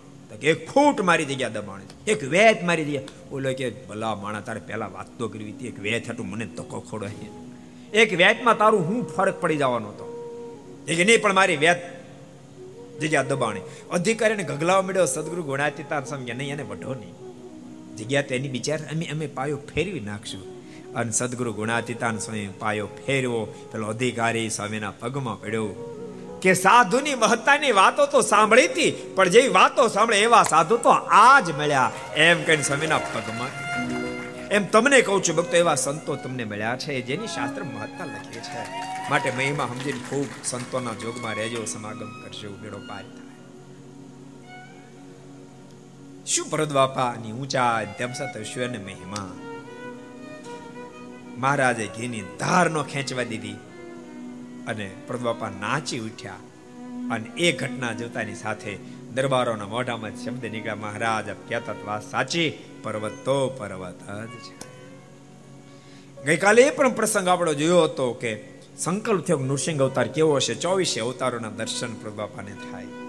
[SPEAKER 2] કે એક ફૂટ મારી જગ્યા દબાણી એક વેત મારી જગ્યા ઓલો કે, ભલા માણા તારે પહેલા વાત તો કરવી હતી. એક વેત હતું, મને તકો ખોડો એક વેતમાં તારું હું ફરક પડી જવાનો હતો. એ કે, નહીં, પણ મારી વેત જગ્યા દબાણી. અધિકારીને ગગલાવા મળ્યો સદગુરુ ગુણાતીતાન સમજ્યા. નહીં, એને વઢો નહીં. જગ્યા તેની બિચાર અમે અમે પાયો ફેરવી નાખશું. અને સદગુરુ ગુણાતીતાન સ્વામી પાયો ફેરવો, પેલો અધિકારી સ્વામીના પગમાં પડ્યો. કે સાધુની મહત્તાની વાતો તો સાંભળી હતી, પણ જેવી વાતો સાંભળે એવા સાધુ તો આજ મળ્યા, એમ કહીને સ્વામીના પગમાં. એમ તમને કહું છું, ભક્તો, એવા સંતો તમને મળ્યા છે, જેની શાસ્ત્ર મહત્તા લખી છે. માટે મહિમા સમજીને ખૂબ સંતોના જોગમાં રહેજો, સમાગમ કરજો મેળો પાર. શું ભરત બાપાની ઊંચા તેમ છતાં ઈશ્વરને મહિમા? મહારાજે ઘીની ધાર નો ખેંચવા દીધી અને ભરત બાપા નાચી ઉઠ્યા અને એ ઘટના જોતાની સાથે દરબારોના મોઢામાં શબ્દ નીકળ્યા, મહારાજ કહેતા વાત સાચી પર્વત તો પર્વત જ છે. ગઈકાલે એ પણ પ્રસંગ આપણો જોયો હતો કે સંકલ્પ થયો નૃસિંહ અવતાર કેવો હશે? ચોવીસે અવતારોના દર્શન પ્રભુ બાપાને થાય.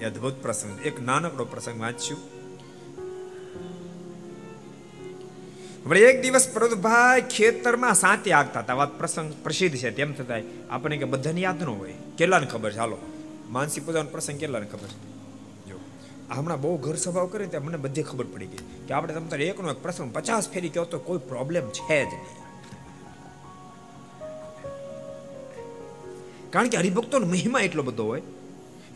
[SPEAKER 2] એ અદ્ભુત પ્રસંગ. એક નાનકડો પ્રસંગ વાંચ્યું. વળી એક દિવસ પ્રભુભાઈ ખેતરમાં સાંતી આગતા હતા. વાત પ્રસંગ પ્રસિદ્ધ છે. તેમ થતા આપણને કે બધાને યાદ ન હોય. કેટલાને ખબર છે? હાલો. માનસી પૂજાનો પ્રસંગ કેટલાને ખબર જો. હમણાં બહુ ઘર સ્વભાવ કરે ત્યાં મને બધી ખબર પડી ગઈ કે આપણે તમ તારે એકનો એક પ્રસંગ પચાસ ફેરી કહો તો કોઈ પ્રોબ્લેમ છે જ નહીં. કારણ કે હરિભક્તોનો મહિમા એટલો બધો હોય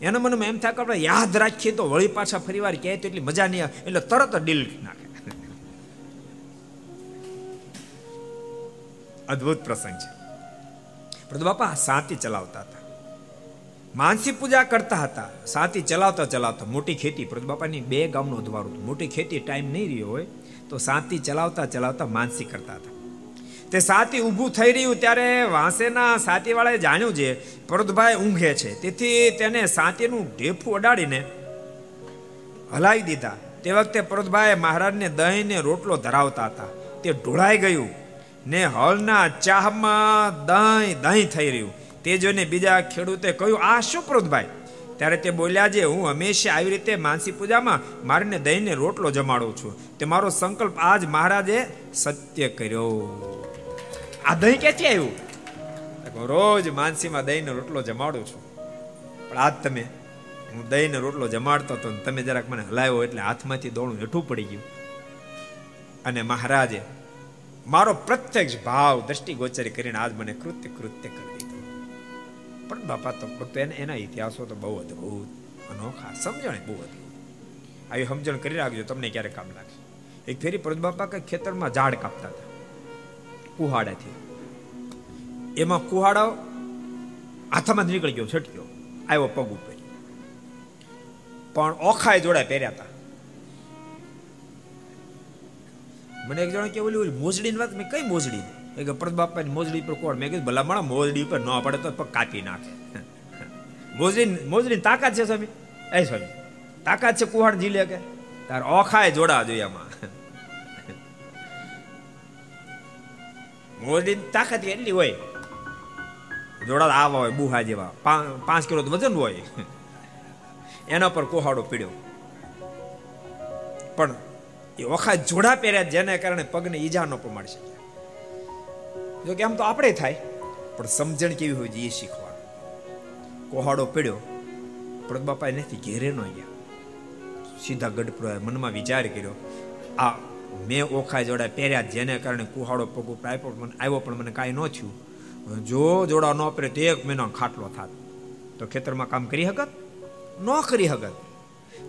[SPEAKER 2] એના મને એમ થાય કે આપણે યાદ રાખીએ તો વળી પાછા ફરીવાર કહે તો એટલી મજા નહીં એટલે તરત જ ડીલ નાખે. અદ્ભુત પ્રસંગ છે. પ્રભુ બાપા સાતી ચલાવતા હતા. માનસી પૂજા કરતા હતા. સાતી ચલાવતા ચલાવતા મોટી ખેતી, પ્રભુ બાપાની બે ગામનું અધવારું મોટી ખેતી ટાઈમ નહીં રહ્યો હોય તો સાતી ચલાવતા ચલાવતા માનસી કરતા હતા. તે સાતી ઊભું થઈ રહ્યું ત્યારે વાંસેના સાતીવાળાએ જાણ્યું છે, પરતભાઈ ઊંઘે છે. તેથી તેને સાતીનું ઢેફું અડાડીને હલાવી દીધા. તે વખતે પરોતભાઈ મહારાજને દહીં ને રોટલો ધરાવતા હતા. તે ઢોળાઈ ગયું ને હળના ચાહમાં દહીં દહીં થઈ રહ્યું. તે જોઈને બીજા ખેડૂતે કહ્યું, આ શું પ્રભુભાઈ ત્યારે તે બોલ્યા જે હું હંમેશા આવી રીતે માનસી પૂજામાં મારીને દહીંને રોટલો જમાડું છું. તે મારો સંકલ્પ આજ મહારાજે સત્ય કર્યો. આ દહીં ક્યાંથી આવ્યું? રોજ માનસીમાં દહીંનો રોટલો જમાડું છું. પણ આજ તમે, હું દહીંનો રોટલો જમાડતો હતો તમે જરાક મને હલાવ્યો એટલે હાથમાંથી દોણું હેઠું પડી ગયું. અને મહારાજે મારો પ્રત્યક્ષ ભાવ દ્રષ્ટિગોચરી કરીને આજ મને કૃત્ય કૃત્ય કરી દીધું. પણ બાપા તો ભક્તો એને, એના ઇતિહાસો તો બહુ અદભુત, અનોખા, સમજણ બહુ અદભુત. આવી સમજણ કરી રાખજો, તમને ક્યારે કામ લાગશે. એક ફેરી પરત બાપા કે ખેતરમાં ઝાડ કાપતા હતા. કુહાડાથી. એમાં કુહાડો હાથમાં નીકળી ગયો, છટક્યો, આવ્યો પગ ઉપર. પણ ઓખાય જોડા પહેર્યા હતા મને એક જણા કે ઓલી મોજડીની વાત, મેં કઈ મોજડી એ કે પરત બાપાની મોજડી પર કોણ? મેં કીધું, ભલા માણા મોજડી પર ન પડે તો પગ કાપી નાખે. મોજડી મોજડી તાકાત છે, સ્વામી? એ સ્વામી, તાકાત છે કુહાડ જીલે કે? તાર ઓખાય જોડા જોઈએ આમાં મોજડી તાકાત એટલી હોય. જોડા આવા હોય, બુહા જેવા. પાંચ કિલો વજન હોય. એના પર કોહાડો પીડ્યો. પણ એ વખત જોડા પહેર્યા જેને કારણે પગને ઈજા ન પમાડી શક્યા. જો કે આમ તો આપણે થાય, પણ સમજણ કેવી હોય છે એ શીખવાનું. કોહાડો પીડ્યો, પણ બાપા નથી ઘેરે ન ગયા. સીધા ગઢપુરા મનમાં વિચાર કર્યો, આ મેં ઓખા જોડા પહેર્યા જેને કારણે કુહાડો પગ ઉપર આપ્યો મને આવ્યો પણ મને કાંઈ ન થયું. જો જોડા ન પહેરે તો એક મહિનો ખાટલો થાત. તો ખેતરમાં કામ કરી હકત? ન કરી હકત.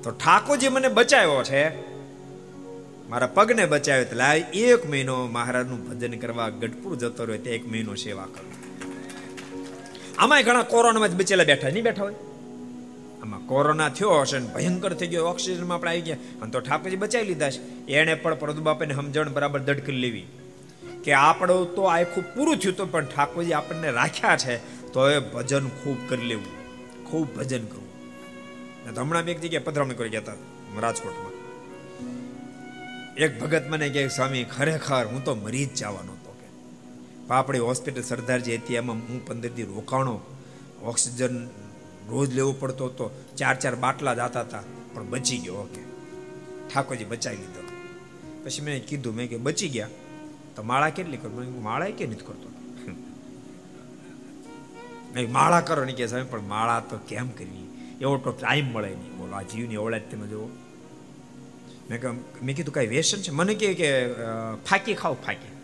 [SPEAKER 2] તો ઠાકોરજી મને બચાવ્યો છે. મારા પગને બચાવ્યો એટલે એક મહિનો મહારાજનું ભજન કરવા ગઢપુર જતો રહ્યો, તે એક મહિનો સેવા કરો આમાંય ઘણા કોરોનામાં જ બચેલા બેઠા નહીં બેઠા હોય? આમાં કોરોના થયો હશે ને ભયંકર થઈ ગયો, ઓક્સિજનમાં આપણે આવી ગયા. અને તો ઠાકોરજી બચાવી લીધા છે. એણે પણ પ્રદુ બાપાને સમજણ બરાબર દડ લેવી. કે આપણું તો આખું પૂરું થયું તો પણ ઠાકોરજી આપણને રાખ્યા છે, તો એ ભજન ખૂબ કરી લેવું. ખૂબ ભજન કરવું. હમણાં એક જગ્યાએ પધરામણી કરી ગયા હતા રાજકોટમાં. એક ભગત મને કહે, સ્વામી, ખરેખર હું તો મરી જ જવાનો હતો કે. આપણી હોસ્પિટલ સરદારજી હતી, એમાં હું પંદર દી રોકાણો, ઓક્સિજન રોજ લેવો પડતો હતો. ચાર ચાર બાટલા જાતા હતા. પણ બચી ગયો, ઓકે. ઠાકોરજી બચાવી લીધો. પછી મેં કીધું, મેં કે બચી ગયા. તો માળા કેટલી કરું? મેં માળા કે નથી કરતો. નહીં માળા કરો ને કે સાહેબ, પણ માળા તો કેમ કરવી? એવો તો ટાઈમ મળે નહીં. બોલો, આ જીવની ઓળખ તમે જુઓ. મેં કહ્યું મેં કીધું, કાંઈ વ્યસન છે? મને કહે કે ફાકી ખાવ ફાકી.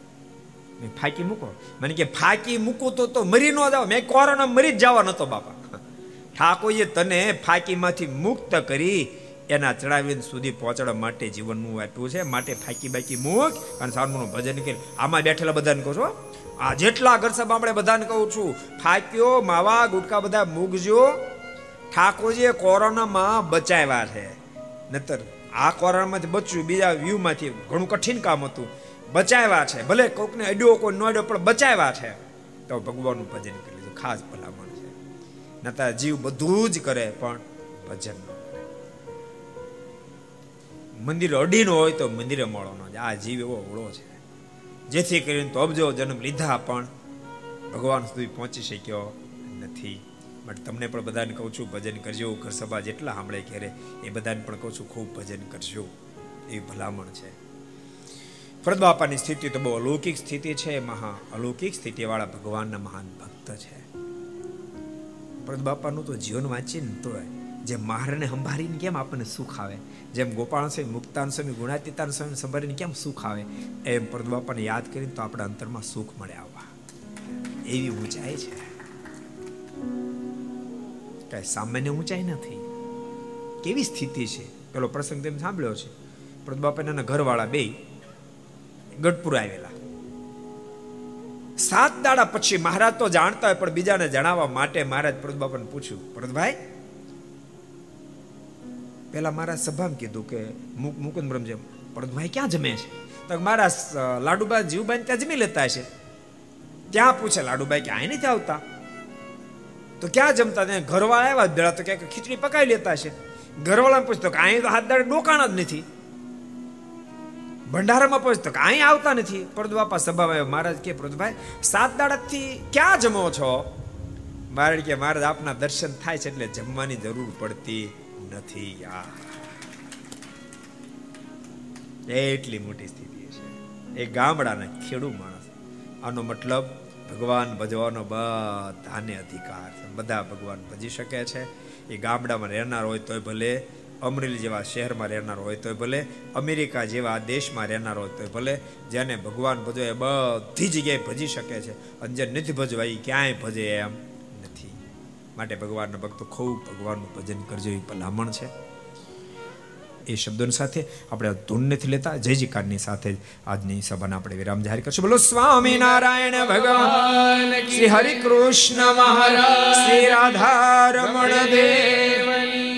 [SPEAKER 2] મેં ફાકી મૂકો. મને કે, ફાકી મૂકું તો તો મરી ન જાવ મેં કોરોના મરી જ જવા નતો બાપા. ઠાકોરએ તને ફાકીમાંથી મુક્ત કરી એના ચડાવીને સુધી પહોંચવા માટે જીવનનું આપ્યું છે. માટે ફાકી બાકી મૂક અને સારનું ભજન કરી. આમાં બેઠેલા બધાને કહું છો, આ જેટલા ઘર સભા આપણે બધાને કહું છું, ફાક્યો, માવા, ગુટકા બધા મૂકજો. ઠાકોરજીએ કોરોનામાં બચાવ્યા છે. નતર આ કોરોનામાંથી બચ્યું, બીજા વ્યૂમાંથી ઘણું કઠિન કામ હતું. બચાવ્યા છે. ભલે કોકને અડ્યો, કોઈ ન અડ્યો, પણ બચાવ્યા છે. તો ભગવાનનું ભજન કરી લીધું. ખાસ ભલામણ. નતા, જીવ બધું જ કરે પણ ભજન ન કરે. મંદિર અડીનો હોય તો મંદિરે મળો ન આ જીવ એવો ઓળો છે. જેથી કરીને તો અબજો જન્મ લીધા પણ ભગવાન સુધી પહોંચી શક્યો નથી. બટ તમને પણ બધાને કહું છું, ભજન કરજો. ઘર સભા જેટલા સાંભળે ઘેરે, એ બધાને પણ કહું છું, ખૂબ ભજન કરજો. એવી ભલામણ છે. ફરદ બાપાની સ્થિતિ તો બહુ અલૌકિક સ્થિતિ છે, મહા અલૌકિક સ્થિતિવાળા ભગવાનના મહાન ભક્ત છે. ફરદ બાપાનું તો જીવન વાંચીને તો જેમ મહારાને સંભાળીને કેમ આપણને સુખ આવે? જેમ ગોપાલ સ્વામી, મુક્તાન સ્વામી, ગુણાતીતાન સ્વામી સંભાળીને કેમ સુખ આવે? એમ પરદ બાપાને યાદ કરીને તો આપણા અંતરમાં સુખ મળે આવવા એવી ઊંચાઈ છે. કાંઈ સામાન્ય ઊંચાઈ નથી. કેવી સ્થિતિ છે? પેલો પ્રસંગ તેમ સાંભળ્યો છે. પ્રભુ બાપાના ઘરવાળા બે ગઢપુર આવેલા. સાત દાડા પછી મહારાજ તો જાણતા હોય, પણ બીજાને જણાવવા માટે મહારાજ પ્રભુ બાપાને પૂછ્યું પ્રદભાઈ પેલા મારા સભામાં કીધું કે મુકુંદ બ્રહ્મજે પ્રદભાઈ ક્યાં જમે છે? તો મારા લાડુબા જીવબાઈ ત્યાં જમી લેતા છે ત્યાં પૂછે લાડુબાઈ કે અહીં નથી આવતા? તો ક્યાં જમતા? ત્યાં ઘરવાળા આવ્યા, ભેળા તો ક્યાંક ખીચડી પકાવી લેતા છે ઘરવાળાને પૂછતો કે અહીં તો હાથ દાડે ડોકાણા જ નથી. ભંડારામાં પહોંચતો કે અહીં આવતા નથી. પ્રદુબાપા સભામાં મહારાજ કે, પ્રદુભાઈ, સાત દાડાથી ક્યાં જમો છો? મહારાજ કે, મહારાજ, આપના દર્શન થાય છે એટલે જમવાની જરૂર પડતી નથી યાર. એટલી મોટી સ્થિતિ છે. એ ગામડાના ખેડૂ માણસ. આનો મતલબ ભગવાન ભજવાનો બધાને અધિકાર છે. બધા ભગવાન ભજી શકે છે. એ ગામડામાં રહેનાર હોય તોય ભલે અમરેલી જેવા શહેરમાં રહેનાર હોય તોય ભલે, અમેરિકા જેવા દેશમાં રહેનાર હોય તોય ભલે, જેને ભગવાન ભજો એ બધી જગ્યાએ ભજી શકે છે. અને જે નથી ભજવા એ ક્યાંય ભજે એમ નથી. માટે ભગવાનના ભક્તો ખૂબ ભગવાનનું ભજન કરજો એ ભલામણ છે. એ શબ્દોની સાથે આપણે ધૂન નથી લેતા જય જયકારની સાથે આજની સભાને આપણે વિરામ જાહેર કરશું. બોલો સ્વામી નારાયણ ભગવાન, શ્રી હરિ કૃષ્ણ મહારાજ, શ્રી રાધા રમણ દેવ.